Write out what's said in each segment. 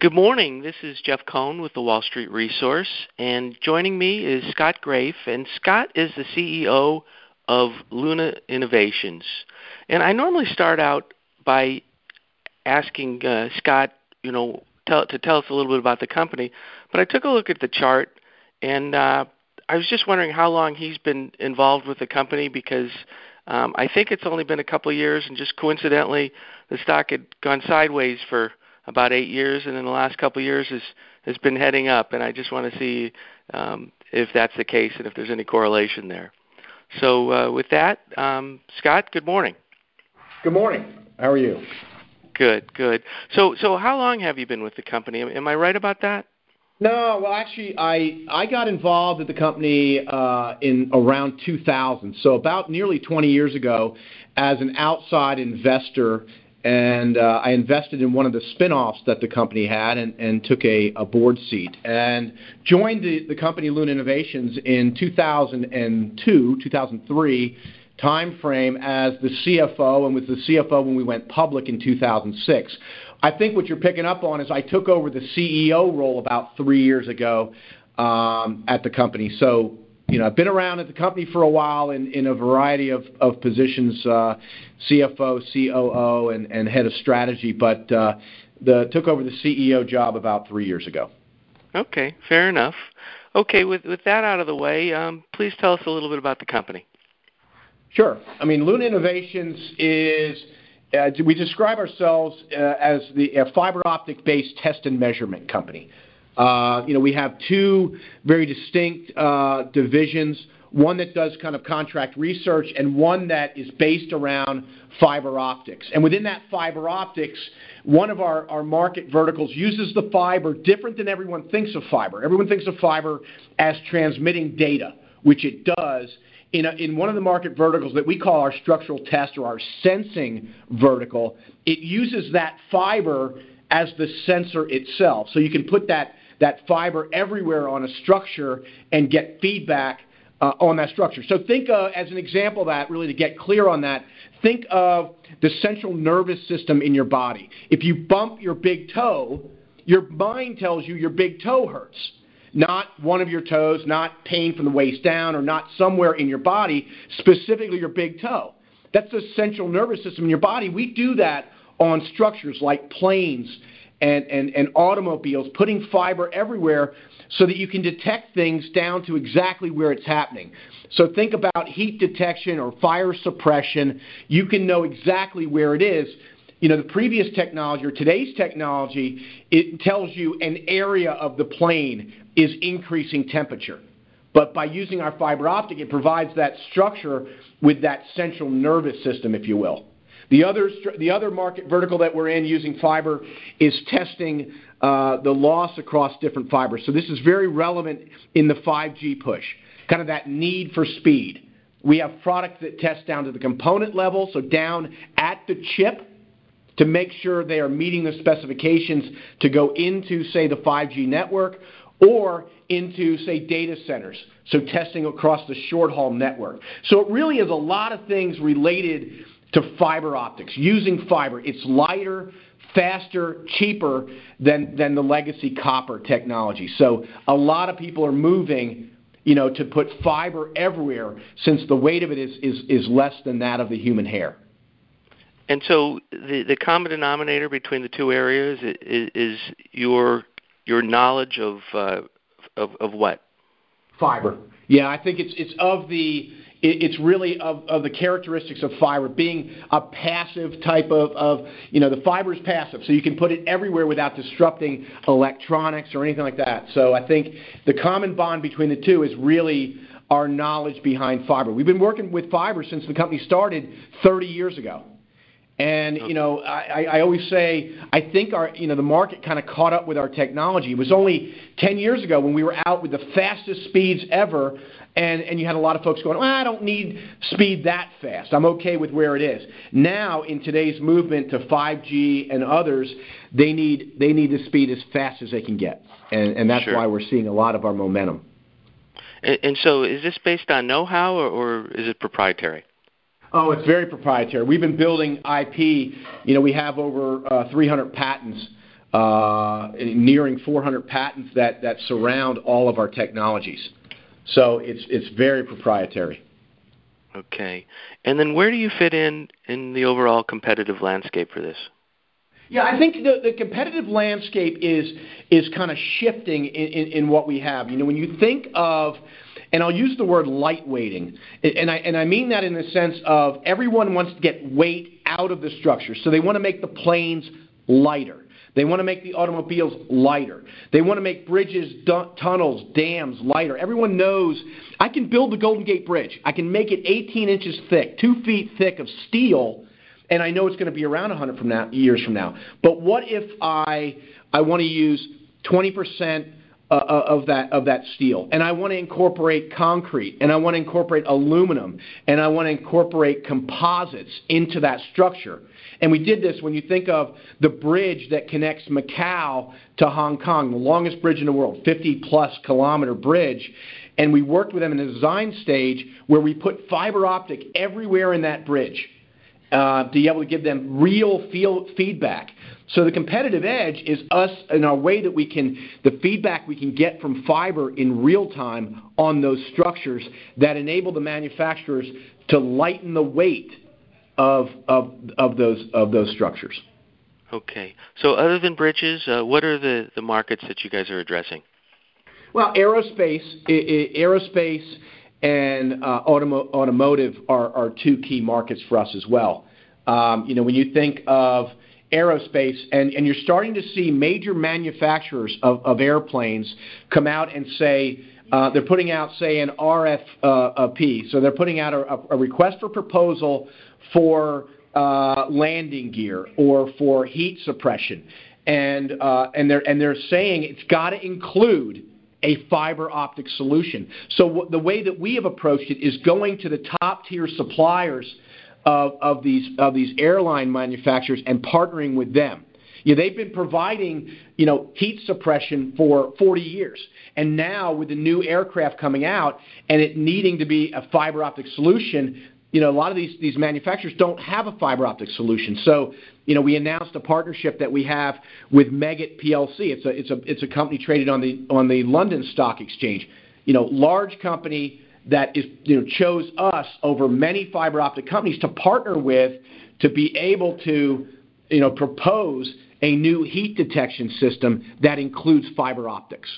Good morning. This is Jeff Cohn with the Wall Street Resource, and joining me is Scott Graeff, and Scott is the CEO of Luna Innovations. And I normally start out by asking uh, Scott, you know, tell, to tell us a little bit about the company, but I took a look at the chart, and uh, I was just wondering how long he's been involved with the company because um, I think it's only been a couple of years, and just coincidentally, the stock had gone sideways for about eight years, and in the last couple of years has has been heading up. And I just want to see um, if that's the case and if there's any correlation there. So uh, with that, um, Scott, good morning. Good morning. How are you? Good, good. So so how long have you been with the company? Am, am I right about that? No, well, actually, I I got involved with the company uh, in around 2000, so about nearly 20 years ago, as an outside investor, and uh, I invested in one of the spinoffs that the company had, and, and took a, a board seat, and joined the the company Luna Innovations in 2002, 2003 time frame as the CFO, and was the CFO when we went public in 2006. I think what you're picking up on is I took over the CEO role about three years ago um, at the company. So, you know, I've been around at the company for a while in, in a variety of, of positions, uh, CFO, COO, and, and head of strategy, but uh, the, took over the CEO job about three years ago. Okay, fair enough. Okay, with, with that out of the way, um, please tell us a little bit about the company. Sure. I mean, Luna Innovations is – uh, we describe ourselves as the a fiber optic-based test and measurement company. Uh, you know, we have two very distinct divisions, one that does kind of contract research and one that is based around fiber optics. And within that fiber optics, one of our, market verticals uses the fiber different than everyone thinks of fiber. Everyone thinks of fiber as transmitting data, which it does in, in one of the market verticals that we call our structural test or our sensing vertical, it uses that fiber as the sensor itself. So you can put that, that fiber everywhere on a structure and get feedback uh, on that structure. So think uh, as an example of that, really to get clear on that, think of the central nervous system in your body. If you bump your big toe, your mind tells you your big toe hurts not one of your toes, not pain from the waist down, or not somewhere in your body, specifically your big toe. That's the central nervous system in your body. We do that on structures like planes and, and, and automobiles, putting fiber everywhere so that you can detect things down to exactly where it's happening. So think about heat detection or fire suppression. You can know exactly where it is you know, the previous technology or today's technology, it tells you an area of the plane is increasing temperature. But by using our fiber optic, it provides that structure with that central nervous system, if you will. The other, the other market vertical that we're in using fiber is testing uh, the loss across different fibers. So this is very relevant in the 5G push, kind of that need for speed. We have products that test down to the component level, so down at the chip to make sure they are meeting the specifications to go into, say, the 5G network or into, say, data centers, so testing across the short haul network. So it really is a lot of things related to fiber optics, using fiber. It's lighter, faster, cheaper than, than the legacy copper technology. So a lot of people are moving you know, to put fiber everywhere since the weight of it is, is, is less than that of the human hair. And so the the common denominator between the two areas is, is your your knowledge of uh, of of what? Fiber. Yeah, I think it's it's of the it's really of, of the characteristics of fiber being a passive type of, of you know the fiber is passive so you can put it everywhere without disrupting electronics or anything like that. So i think the common bond between the two is really our knowledge behind fiber. We've been working with fiber since the company started 30 years ago and you know, I, I always say I think our you know the market kind of caught up with our technology. It was only 10 years ago when we were out with the fastest speeds ever, and and you had a lot of folks going, well, I don't need speed that fast. I'm okay with where it is. Now in today's movement to 5G and others, they need they need the speed as fast as they can get, and and that's sure. why we're seeing a lot of our momentum. And, and so, is this based on know-how or, or is it proprietary? Oh, it's very proprietary. We've been building IP. You know, we have over uh, 300 patents uh, nearing 400 patents that, that surround all of our technologies. So it's, it's very proprietary. Okay. And then where do you fit in in the overall competitive landscape for this? Yeah, I think the, the competitive landscape is is kind of shifting in, in, in what we have. You know, when you think of and I'll use the word lightweighting, and I and I mean that in the sense of everyone wants to get weight out of the structure, so they want to make the planes lighter. They want to make the automobiles lighter. They want to make bridges, tunnels, dams lighter. Everyone knows I can build the Golden Gate Bridge. I can make it 18 inches thick, two feet thick of steel, and I know it's going to be around 100 from now, years from now. But what if I I want to use 20 percent of that of that steel, and I want to incorporate concrete, and I want to incorporate aluminum, and I want to incorporate composites into that structure. And we did this when you think of the bridge that connects Macau to Hong Kong, the longest bridge in the world, 50 plus kilometer bridge. And we worked with them in the design stage where we put fiber optic everywhere in that bridge uh, to be able to give them real feel feedback. So the competitive edge is us in our way that we can, the feedback we can get from fiber in real time on those structures that enable the manufacturers to lighten the weight of of of those of those structures. Okay. So other than bridges, uh, what are the the markets that you guys are addressing? Well, aerospace, I- I- aerospace, and uh, automo- automotive are, are two key markets for us as well. Um, you know, when you think of aerospace, and, and you're starting to see major manufacturers of, of airplanes come out and say, uh, they're putting out, say, an RFP. So they're putting out a, a request for proposal for uh, landing gear or for heat suppression. And, uh, and, they're, and they're saying it's got to include a fiber optic solution. So w- the way that we have approached it is going to the top tier suppliers of, these of these airline manufacturers and partnering with them. You know, they've been providing you know heat suppression for 40 years, and now with the new aircraft coming out and it needing to be a fiber optic solution, you know a lot of these these manufacturers don't have a fiber optic solution. So you know we announced a partnership that we have with Meggitt PLC. It's a it's a it's a company traded on the on the London Stock Exchange. You know, large company that is, you know, chose us over many fiber optic companies to partner with to be able to you know, propose a new heat detection system that includes fiber optics.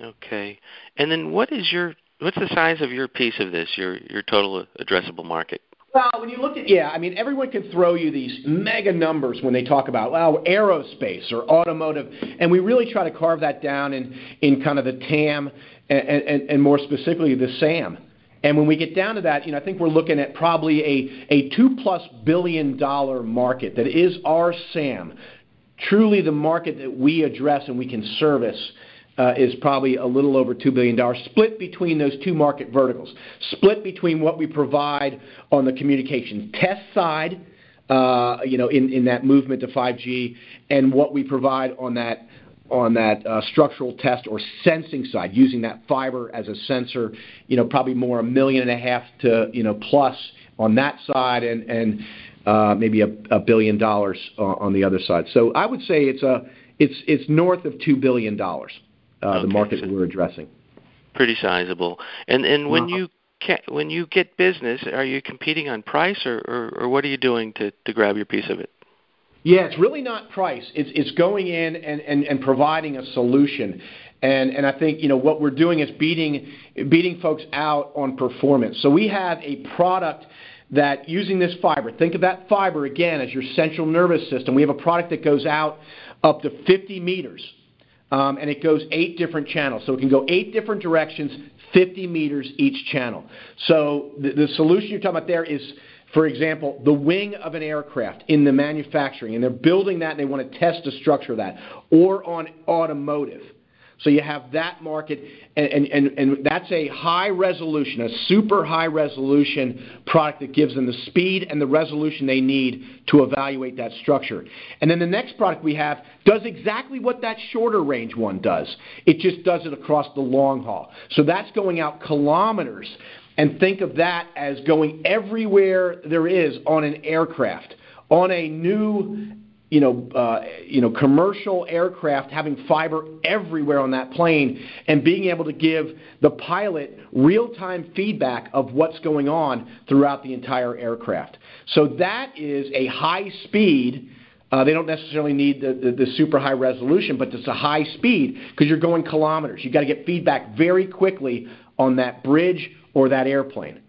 Okay. And then what is your what's the size of your piece of this, your your total addressable market? Well, when you look at yeah, I mean everyone can throw you these mega numbers when they talk about well aerospace or automotive, and we really try to carve that down in in kind of the TAM and, and, and more specifically the SAM. And when we get down to that, you know, I think we're looking at probably a, a two plus billion dollar market that is our SAM. Truly, the market that we address and we can service is probably a little over $2 billion, split between those two market verticals, split between what we provide on the communication test side, uh, you know, in, that movement to 5G, and what we provide on that uh, structural test or sensing side, using that fiber as a sensor, you know, probably more a million and a half to, you know, plus on that side and, uh, maybe a, a billion dollars on the other side. So I would say it's north of two billion dollars, uh, okay, the market that we're addressing. Pretty sizable. And and when Uh-huh. you ca- when you get business, are you competing on price or, or, or what are you doing to, to grab your piece of it? Yeah, it's really not price. It's it's going in and, and, and providing a solution. And and I think you know what we're doing is beating beating folks out on performance. So we have a product that using this fiber, think of that fiber again as your central nervous system. We have a product that goes out up to 50 meters. Um, and it goes eight different channels. So it can go eight different directions, 50 meters each channel. So the, the solution you're talking about there is for example, the wing of an aircraft in the manufacturing, and they're building that and they want to test the structure of that, or on automotive. So you have that market, and, that's a high resolution, a super high resolution product that gives them the speed and the resolution they need to evaluate that structure. And then the next product we have does exactly what that shorter range one does. It just does it across the long haul. So that's going out kilometers and think of that as going everywhere there is on an aircraft, on a new you know, uh, you know, commercial aircraft having fiber everywhere on that plane and being able to give the pilot real-time feedback of what's going on throughout the entire aircraft. So that is a high speed. Uh, they don't necessarily need the, the, the, super high resolution, but it's a high speed because you're going kilometers. You've got to get feedback very quickly on that bridge or that airplane.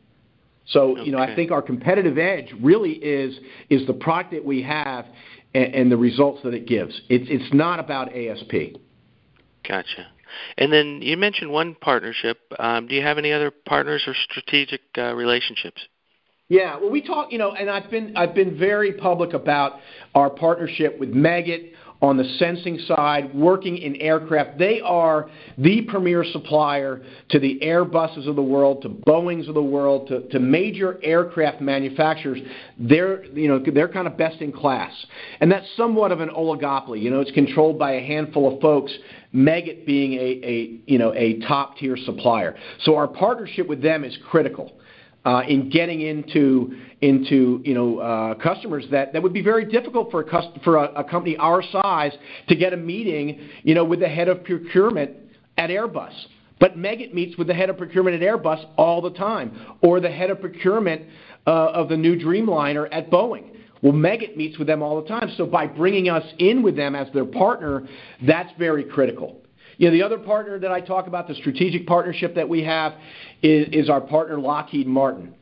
So, okay. you know, I think our competitive edge really is is the product that we have and, and the results that it gives. It's it's not about ASP. Gotcha. And then you mentioned one partnership. Um, do you have any other partners or strategic uh, relationships? Yeah, well, we talk, you know, and I've been I've been very public about our partnership with Meggitt on the sensing side, working in aircraft. They are the premier supplier to the Airbuses of the world, to Boeings of the world, to, major aircraft manufacturers. They're, you know, they're kind of best in class. And that's somewhat of an oligopoly. You know, it's controlled by a handful of folks, Meggitt being a, you know, a top tier supplier. So our partnership with them is critical in getting into into you know uh, customers that, would be very difficult for a company our size to get a meeting you know with the head of procurement at Airbus. But Meggitt meets with the head of procurement at Airbus all the time, or the head of procurement uh, of the new Dreamliner at Boeing. Well, Meggitt meets with them all the time. So by bringing us in with them as their partner, that's very critical. You know, the other partner that I talk about, the strategic partnership that we have, is, our partner Lockheed Martin.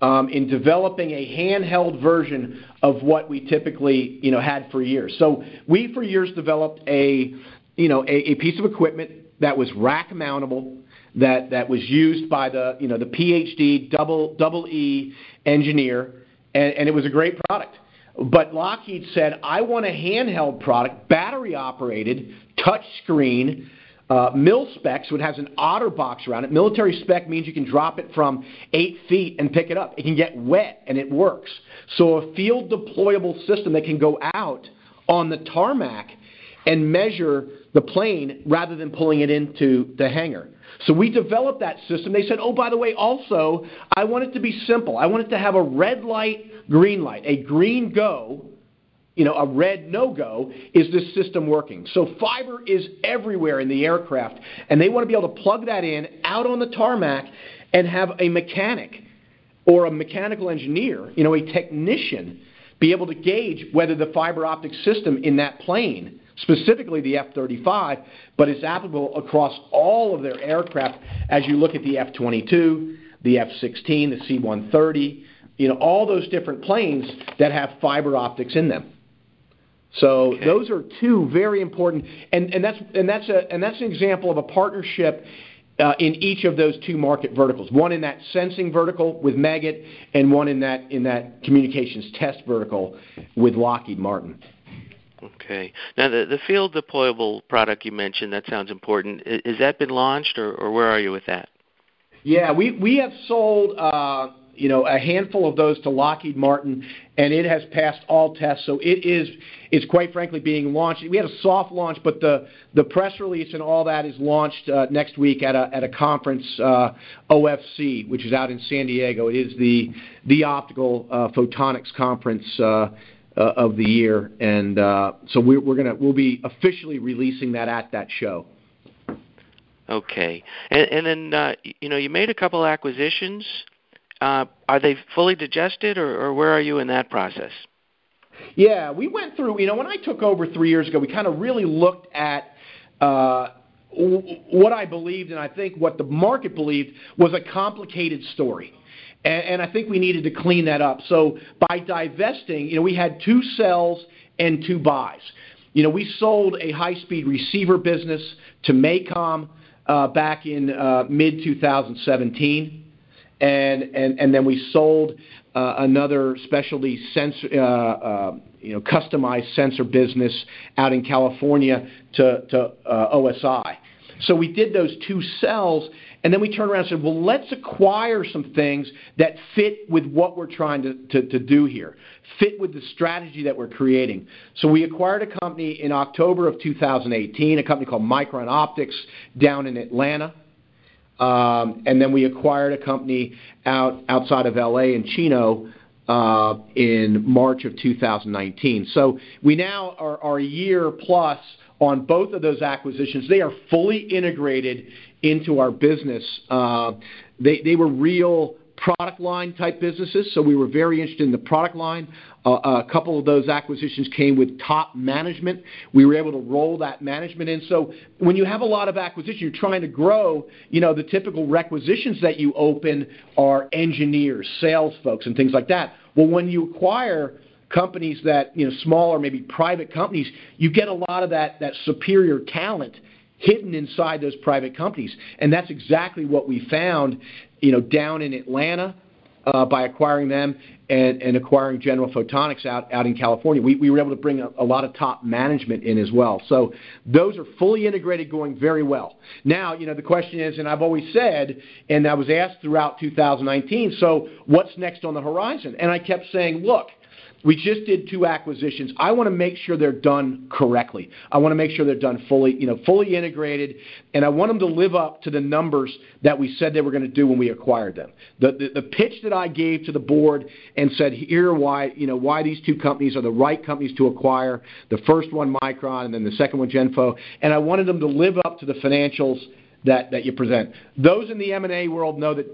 Um, in developing a handheld version of what we typically, you know, had for years. So we, for years, developed a, you know, a, piece of equipment that was rack mountable, that that was used by the, you know, the PhD double double E engineer, and it was a great product. But Lockheed said, I want a handheld product, battery operated, touch screen, uh, mil specs, which has an OtterBox around it. Military spec means you can drop it from eight feet and pick it up. It can get wet and it works. So a field deployable system that can go out on the tarmac and measure the plane rather than pulling it into the hangar. So we developed that system. They said, oh, by the way, also, I want it to be simple. I want it to have a red light, green light. A green go you know, a red no-go, is this system working? So fiber is everywhere in the aircraft, and they want to be able to plug that in out on the tarmac and have a mechanic or a mechanical engineer, you know, a technician, be able to gauge whether the fiber optic system in that plane, specifically the F-35, but it's applicable across all of their aircraft as you look at the F-22, the F-16, the C-130, you know, all those different planes that have fiber optics in them. So okay. those are two very important, and, and that's and that's a and that's an example of a partnership uh, in each of those two market verticals. One in that sensing vertical with Meggitt, and one in that in that communications test vertical with Lockheed Martin. Okay. Now the the field deployable product you mentioned that sounds important. Is that been launched, or, or where are you with that? Yeah, we we have sold. Uh, you know, a handful of those to Lockheed Martin, and it has passed all tests. So it is, it's quite frankly being launched. We had a soft launch, but the the press release and all that is launched uh, next week at a at a conference, uh, OFC, which is out in San Diego. It is the the optical uh, photonics conference. Of the year, and so we're, gonna we'll be officially releasing that at that show. Okay, and, then you know you made a couple acquisitions uh, are they fully digested, or, or where are you in that process? Yeah, we went through. You know, when I took over three years ago, we kind of really looked at. Uh, what I believed, and I think what the market believed, was a complicated story. And, I think we needed to clean that up. So by divesting, you know, we had two sells and two buys. You know, we sold a high-speed receiver business to MACOM uh, back in uh, mid 2017 and and and then we sold uh, another specialty sensor, uh, uh, you know, customized sensor business out in California to OSI. So we did those two sells, and then we turned around and said, well, let's acquire some things that fit with what we're trying to do here, fit with the strategy that we're creating. So we acquired a company in October of 2018, a company called Micron Optics down in Atlanta. Um, and then we acquired a company out outside of LA in Chino in March of 2019. So we now are a year plus on both of those acquisitions. They are fully integrated into our business. They were real product line type businesses, so we were very interested in the product line. Uh, uh, a couple of those acquisitions came with top management. We were able to roll that management in. So when you have a lot of acquisitions, you're trying to grow, you know, the typical requisitions that you open are engineers, sales folks, and things like that. Well, when you acquire companies that, you know, smaller, maybe private companies, you get a lot of that, that superior talent hidden inside those private companies. And that's exactly what we found, you know, down in Atlanta, uh, by acquiring them and acquiring General Photonics out out in California. We were able to bring a lot of top management in as well. So those are fully integrated, going very well. Now, you know, the question is, and I've always said, and I was asked throughout 2019, "So what's next on the horizon?" And I kept saying, "Look, we just did two acquisitions. I wanna make sure they're done correctly. I wanna make sure they're done fully, you know, fully integrated, and I want them to live up to the numbers that we said they were gonna do when we acquired them." The the pitch that I gave to the board and said, "Here why, you know, why these two companies are the right companies to acquire," the first one, Micron, and then the second one, Genpho, and I wanted them to live up to the financials that you present. Those in the M&A world know that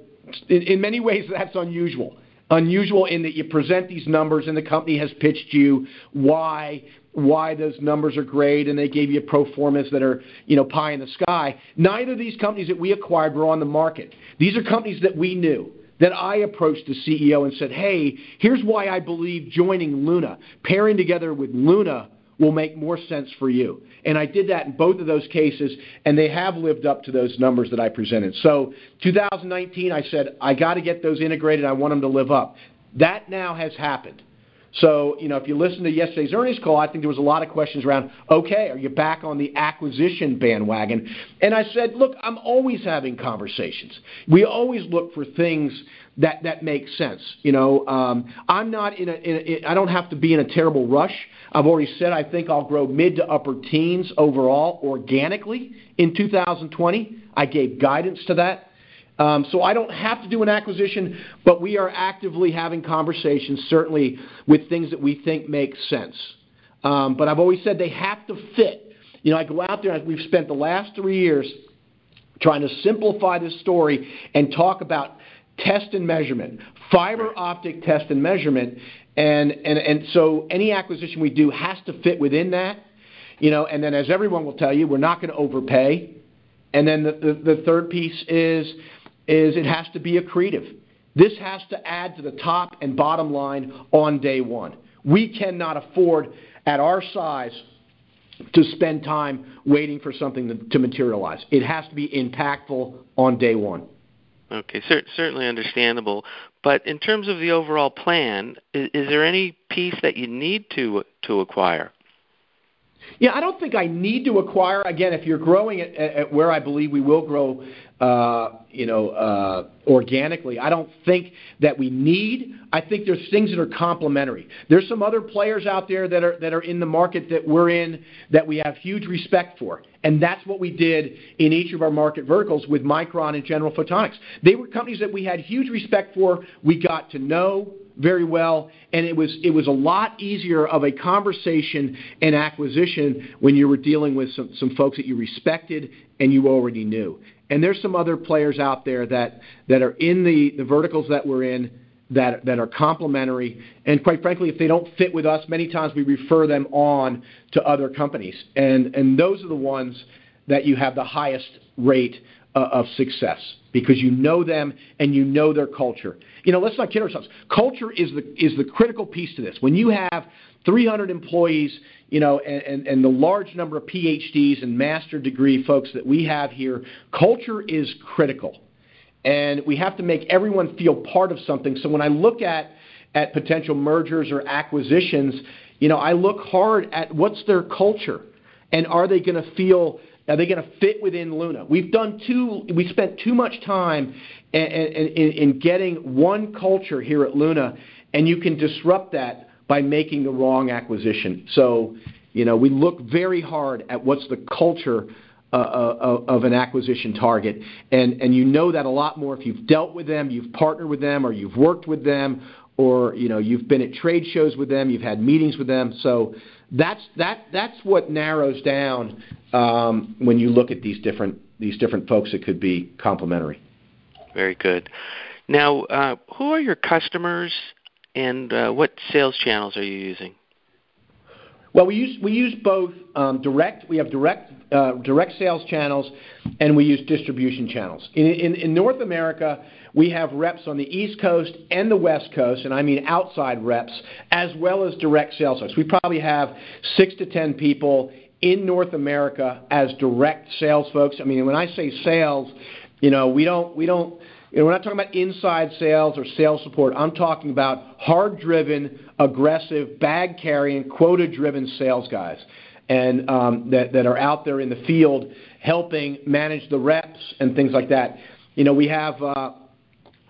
in many ways, that's unusual. Unusual in that you present these numbers, and the company has pitched you why those numbers are great, and they gave you pro formas that are, you know, pie in the sky. Neither of these companies that we acquired were on the market. These are companies that we knew, that I approached the CEO and said, "Hey, here's why I believe joining Luna, pairing together with Luna will make more sense for you." And I did that in both of those cases, and they have lived up to those numbers that I presented. So 2019, I said, "I gotta get those integrated. I want them to live up." That now has happened. So, you know, if you listen to yesterday's earnings call, I think there was a lot of questions around, "Okay, are you back on the acquisition bandwagon?" And I said, "Look, I'm always having conversations. We always look for things that that makes sense." You know, I'm not in a. I don't have to be in a terrible rush. I've already said I think I'll grow mid- to upper-teens overall organically in 2020. I gave guidance to that. Um, so I don't have to do an acquisition, but we are actively having conversations, certainly with things that we think make sense. Um, but I've always said they have to fit. You know, I go out there, we've spent the last three years trying to simplify this story and talk about test and measurement, fiber optic test and measurement. And, and, and so any acquisition we do has to fit within that, you know. And then as everyone will tell you, we're not gonna overpay. And then the third piece is it has to be accretive. This has to add to the top and bottom line on day one. We cannot afford, at our size, to spend time waiting for something to materialize. It has to be impactful on day one. Okay. Certainly understandable. But in terms of the overall plan, is is there any piece that you need to to acquire? Yeah, I don't think I need to acquire. Again, if you're growing at, at where I believe we will grow, Uh, you know, uh, organically, I don't think that we need. I think there's things that are complementary. There's some other players out there that are that are in the market that we're in that we have huge respect for, and that's what we did in each of our market verticals with Micron and General Photonics. They were companies that we had huge respect for. We got to know very well, and it was it was a lot easier of a conversation and acquisition when you were dealing with some folks that you respected and you already knew. And there's some other players out there that are in the verticals that we're in that are complementary. And quite frankly, if they don't fit with us, many times we refer them on to other companies. And and those are the ones that you have the highest rate uh, of success because you know them and you know their culture. You know, let's not kid ourselves. Culture is the is the critical piece to this. When you have 300 employees, you know, and the large number of PhDs and master degree folks that we have here, culture is critical. And we have to make everyone feel part of something. So when I look at at potential mergers or acquisitions, you know, I look hard at what's their culture, and are they gonna fit within Luna? we've spent too much time in getting one culture here at Luna, and you can disrupt that by making the wrong acquisition. So, you know, we look very hard at what's the culture uh, uh, of an acquisition target. And and you know that a lot more if you've dealt with them, you've partnered with them, or you've worked with them, or you know you've been at trade shows with them, you've had meetings with them. So that's that that's what narrows down um, when you look at these different these different folks that could be complementary. Very good. Now, uh, who are your customers, and uh, what sales channels are you using? Well, we use we use both um, direct. We have direct uh, direct sales channels, and we use distribution channels. In, North America, we have reps on the East Coast and the West Coast, and I mean outside reps, as well as direct sales folks. We probably have six to ten people in North America as direct sales folks. I mean, when I say sales, you know, we don't we don't you know, we're not talking about inside sales or sales support. I'm talking about hard-driven, aggressive, bag-carrying, quota-driven sales guys, and um, that are out there in the field helping manage the reps and things like that. You know, we have uh,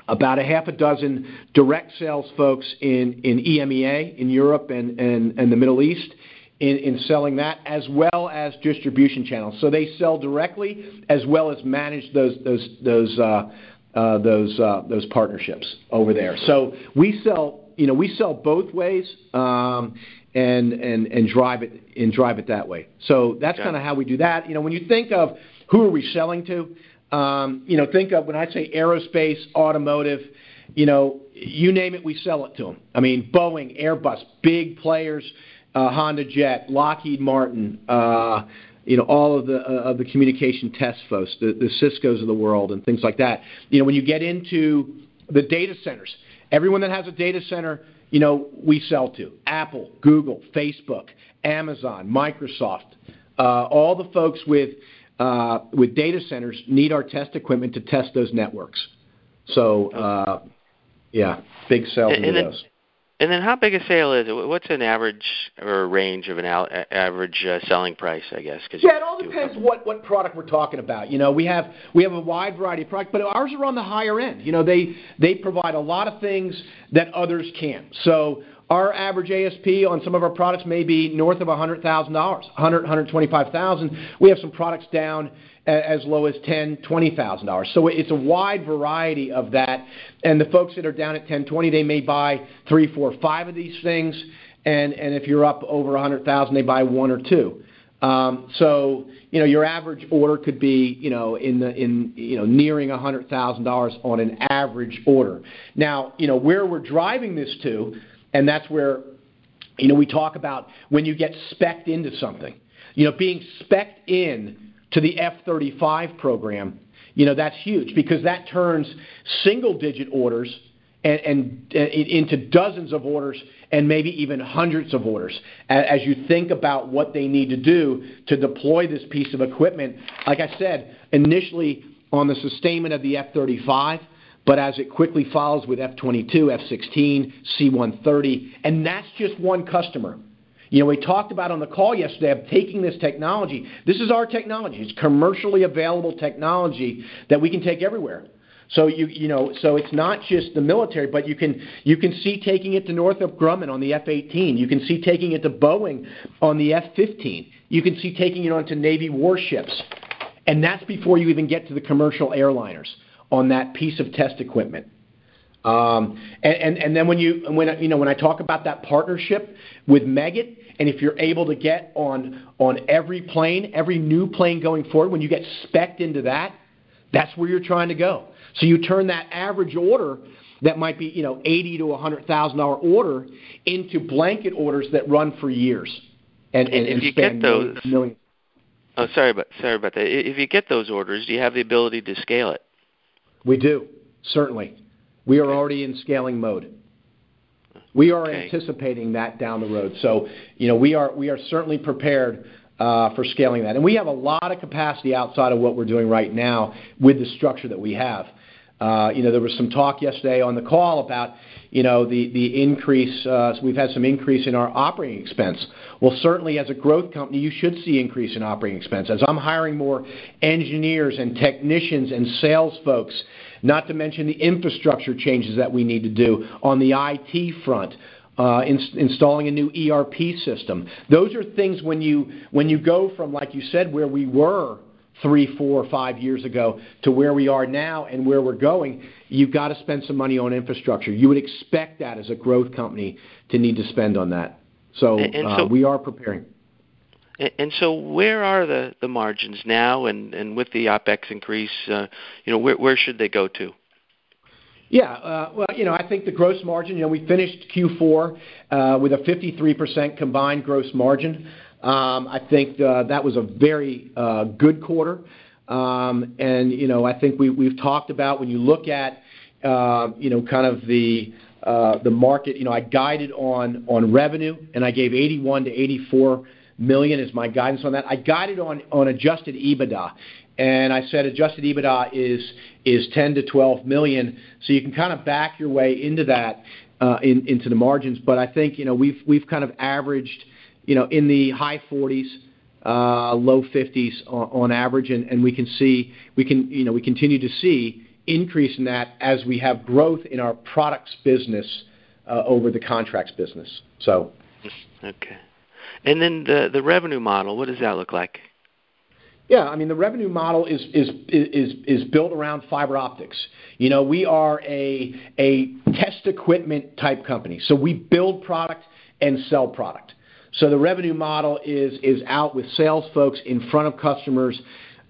about a half a dozen direct sales folks in in EMEA, in Europe and and, the Middle East. In, in, selling that as well as distribution channels. So they sell directly as well as manage those those uh, those uh, those partnerships over there. So we sell, you know, we sell both ways, um, and and and drive it and drive it that way. So that's kind of how we do that. You know, when you think of who are we selling to, um, you know, think of when I say aerospace, automotive, you know, you name it, we sell it to them. I mean, Boeing, Airbus, big players, uh, Honda Jet, Lockheed Martin. You know, all of the uh, of the communication test folks, the, the Cisco's of the world, and things like that. You know, when you get into the data centers, everyone that has a data center, you know, we sell to Apple, Google, Facebook, Amazon, Microsoft. Uh, all the folks with uh, with data centers need our test equipment to test those networks. So, uh, yeah, big sales into those. And then how big a sale is it? What's an average or a range of an average uh, selling price, I guess? Cause yeah, it all depends what, what product we're talking about. You know, we have we have a wide variety of products, but ours are on the higher end. You know, they they provide a lot of things that others can't. So our average ASP on some of our products may be north of $100,000, 100, 125,000. We have some products down as low as ten, twenty thousand dollars. So it's a wide variety of that. And the folks that are down at ten, twenty, they may buy three, four, five of these things. If you're up over 100,000, they buy one or two. Um, your average order could be you know in the in you know nearing hundred thousand dollars on an average order. Now you know where we're driving this to, and that's where you know we talk about when you get specced into something. You know being specced in to the F-35 program, you know, that's huge because that turns single-digit orders and, and, and, into dozens of orders and maybe even hundreds of orders as you think about what they need to do to deploy this piece of equipment. Like I said, initially on the sustainment of the F-35, but as it quickly follows with F-22, F-16, C-130, and that's just one customer. You know, we talked about on the call yesterday of taking this technology. This is our technology. It's commercially available technology that we can take everywhere. So you you know, so it's not just the military, but you can you can see taking it to Northrop Grumman on the F-18. You can see taking it to Boeing on the F-15. You can see taking it onto Navy warships, and that's before you even get to the commercial airliners on that piece of test equipment. Um, and, and, and then when you when you know when I talk about that partnership with Meggitt, and if you're able to get on on every plane, every new plane going forward, when you get specced into that, that's where you're trying to go. So you turn that average order that might be you know eighty to a hundred thousand dollar order into blanket orders that run for years, and and, and if you get those millions. Oh, sorry about sorry about that. If you get those orders, do you have the ability to scale it? We do certainly. We are already in scaling mode. We are okay. anticipating that down the road. So, you know, we are we are certainly prepared uh, for scaling that, and we have a lot of capacity outside of what we're doing right now with the structure that we have. Uh, you know, there was some talk yesterday on the call about, you know, the increase. Uh, we've had some increase in our operating expense. Well, certainly as a growth company, you should see increase in operating expense. As I'm hiring more engineers and technicians and sales folks not to mention the infrastructure changes that we need to do on the IT front. Uh, in, installing a new ERP system. Those are things when you when you go from, like you said, where we were three, four, five years ago to where we are now and where we're going, you've got to spend some money on infrastructure. You would expect that as a growth company to need to spend on that. So, And uh, so- we are preparing. A- And so, where are the, the margins now, and, and with the OpEx increase, uh, you know, where, where should they go to? Yeah. uh, Well, you know, I think the gross margin, you know, we finished Q4 uh, with a 53% combined gross margin. Um, I think uh, that was a very uh, good quarter. Um, And, you know, I think we've talked about when you look at, uh, you know, kind of the the market, you know, I guided on revenue, and I gave $81 million-$84 million as my guidance on that. I guided on adjusted EBITDA, and I said adjusted EBITDA is $10 million-$12 million. So you can kind of back your way into that, into the margins. But I think, you know, we've we've kind of averaged, you know, in the high 40s, uh, low 50s on average, and we can see, we can, you know, we continue to see increase in that as we have growth in our products business, uh, over the contracts business. So Okay. And then the, the revenue model, what does that look like? Yeah, I mean, the revenue model is is is is built around fiber optics. You know, we are a a test equipment type company, so we build product and sell product. So the revenue model is out with sales folks in front of customers,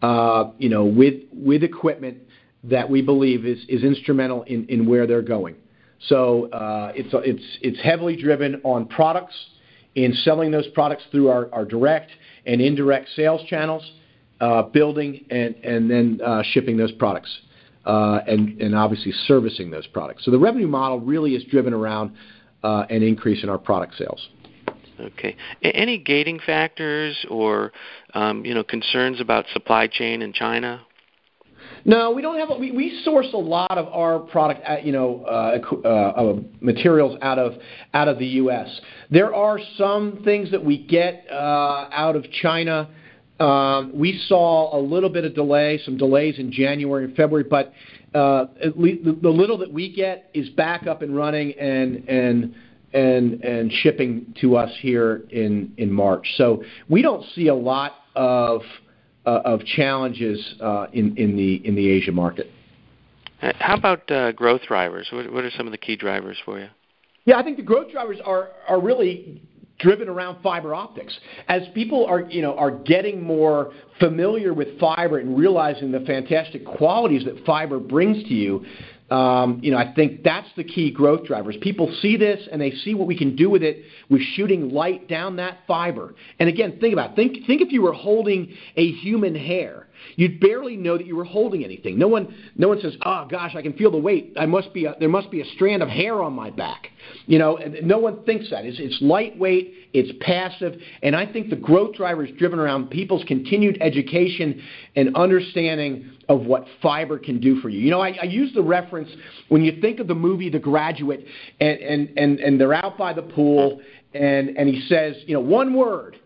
uh, you know, with equipment that we believe is instrumental in where they're going. So uh, it's it's it's heavily driven on products, in selling those products through our direct and indirect sales channels uh, building and and then shipping those products, and and obviously servicing those products. So the revenue model really is driven around an increase in our product sales. Okay. Any gating factors or, um, you know, concerns about supply chain in China? No, we don't have. We we source a lot of our product, at, you know, uh, materials out of out of the U.S. There are some things that we get out of China um, we saw a little bit of delay, some delays in January and February, but uh, at least the little that we get is back up and running and and and and shipping to us here in in March. So we don't see a lot of uh, of challenges uh, in in the in the Asia market. How about growth drivers? What what are some of the key drivers for you? Yeah, I think the growth drivers are are really driven around fiber optics. As people are, you know, are getting more familiar with fiber and realizing the fantastic qualities that fiber brings to you, Um, you know, I think that's the key growth drivers. People see this and they see what we can do with it with shooting light down that fiber. And again, think about it. think think if you were holding a human hair You'd barely know that you were holding anything. No one, no one says, "Oh gosh, I can feel the weight. I must be a, there must be a strand of hair on my back." You know, no one thinks that. It's, it's lightweight, it's passive, and I think the growth driver is driven around people's continued education and understanding of what fiber can do for you. You know, I, I use the reference when you think of the movie The Graduate, and and and, and they're out by the pool, and and he says, you know, one word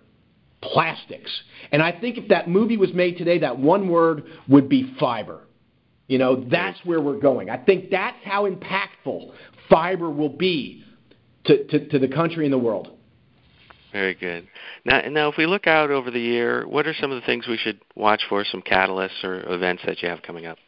plastics. And I think if that movie was made today, that one word would be fiber. You know, that's where we're going. I think that's how impactful fiber will be to, to, to the country and the world. Very good. Now, now, if we look out over the year, what are some of the things we should watch for, some catalysts or events that you have coming up?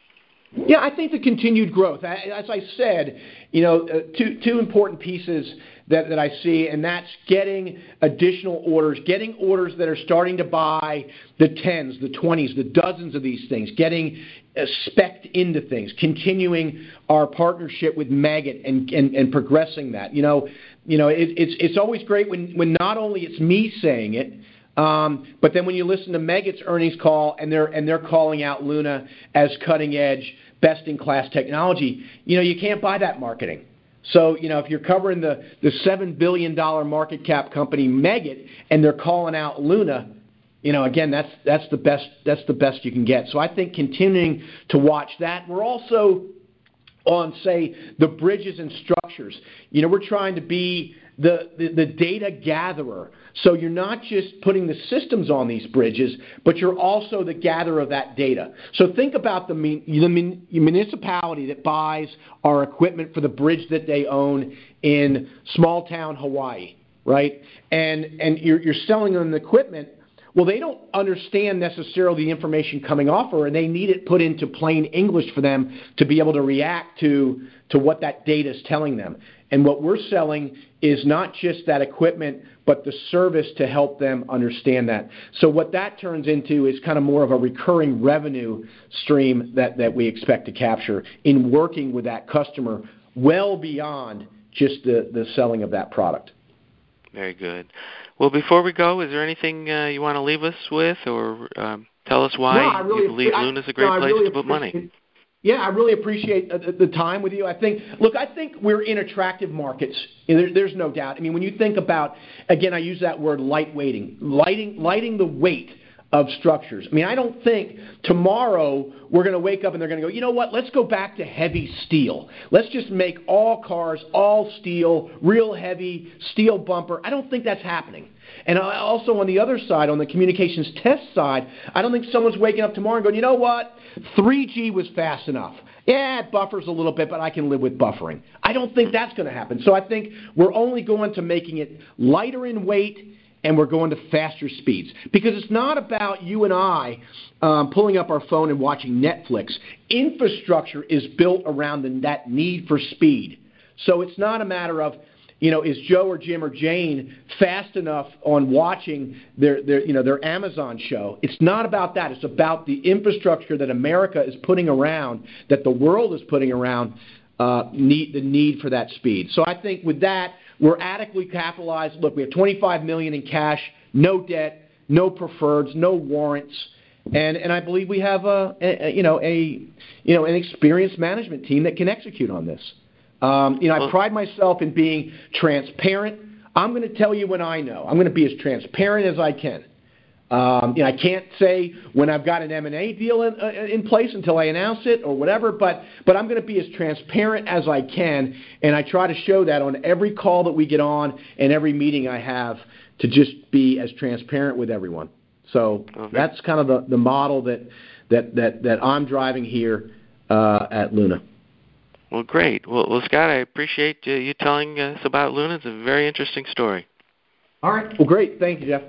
Yeah, I think the continued growth. As I said, you know, uh, two two important pieces that, that I see, and that's getting additional orders, getting orders that are starting to buy the tens, the twenties, the dozens of these things, getting uh, specced into things, continuing our partnership with Meggitt and, and, and progressing that. You know, you know, it, it's it's always great when when not only it's me saying it. Um, but then when you listen to Meggitt's earnings call and they're calling out Luna as cutting edge, best in class technology, you know you can't buy that marketing. So you know if you're covering the the seven billion dollar market cap company Meggitt and they're calling out Luna, you know again that's that's the best that's the best you can get. So I think continuing to watch that. We're also on say the bridges and structures. You know we're trying to be the, the, data gatherer. So you're not just putting the systems on these bridges, but you're also the gatherer of that data. So think about the, the municipality that buys our equipment for the bridge that they own in small town Hawaii, right? And, and you're, you're selling them the equipment Well, they don't understand necessarily the information coming off her, and they need it put into plain English for them to be able to react to to what that data is telling them. And what we're selling is not just that equipment, but the service to help them understand that. So what that turns into is kind of more of a recurring revenue stream that, that we expect to capture in working with that customer well beyond just the, the selling of that product. Very good. Well, before we go, is there anything uh, you want to leave us with, or um, tell us why no, really you believe Luna is a great no, place really to put money? Yeah, I really appreciate uh, the time with you. I think, look, I think we're in attractive markets. there's no doubt. I mean, when you think about, again, I use that word lightweighting, lighting, lighting the weight of structures. I mean, I don't think tomorrow we're going to wake up and they're going to go, you know what, let's go back to heavy steel. Let's just make all cars all steel, real heavy, steel bumper. I don't think that's happening. And also on the other side, on the communications test side, I don't think someone's waking up tomorrow and going, you know what, 3G was fast enough. Yeah, it buffers a little bit, but I can live with buffering. I don't think that's going to happen. So I think we're only going to making it lighter in weight and we're going to faster speeds. Because it's not about you and I um, pulling up our phone and watching Netflix. Infrastructure is built around the, that need for speed. So it's not a matter of, you know, is Joe or Jim or Jane fast enough on watching their, their, you know, their Amazon show? It's not about that. It's about the infrastructure that America is putting around, that the world is putting around uh, need, the need for that speed. So I think with that, we're adequately capitalized. Look, we have 25 million in cash, no debt, no preferreds, no warrants, and and I believe we have a, a you know a you know an experienced management team that can execute on this. Um, you know, I pride myself in being transparent. I'm going to tell you when I know. I'm going to be as transparent as I can. Um, you know, I can't say when I've got an M&A deal in, uh, in place until I announce it or whatever, but but I'm going to be as transparent as I can, and I try to show that on every call that we get on and every meeting I have to just be as transparent with everyone. So okay. that's kind of the, the model that that that that I'm driving here uh, at Luna. Well, great. Well, well Scott, I appreciate uh, you telling us about Luna. It's a very interesting story. All right. Well, great. Thank you, Jeff.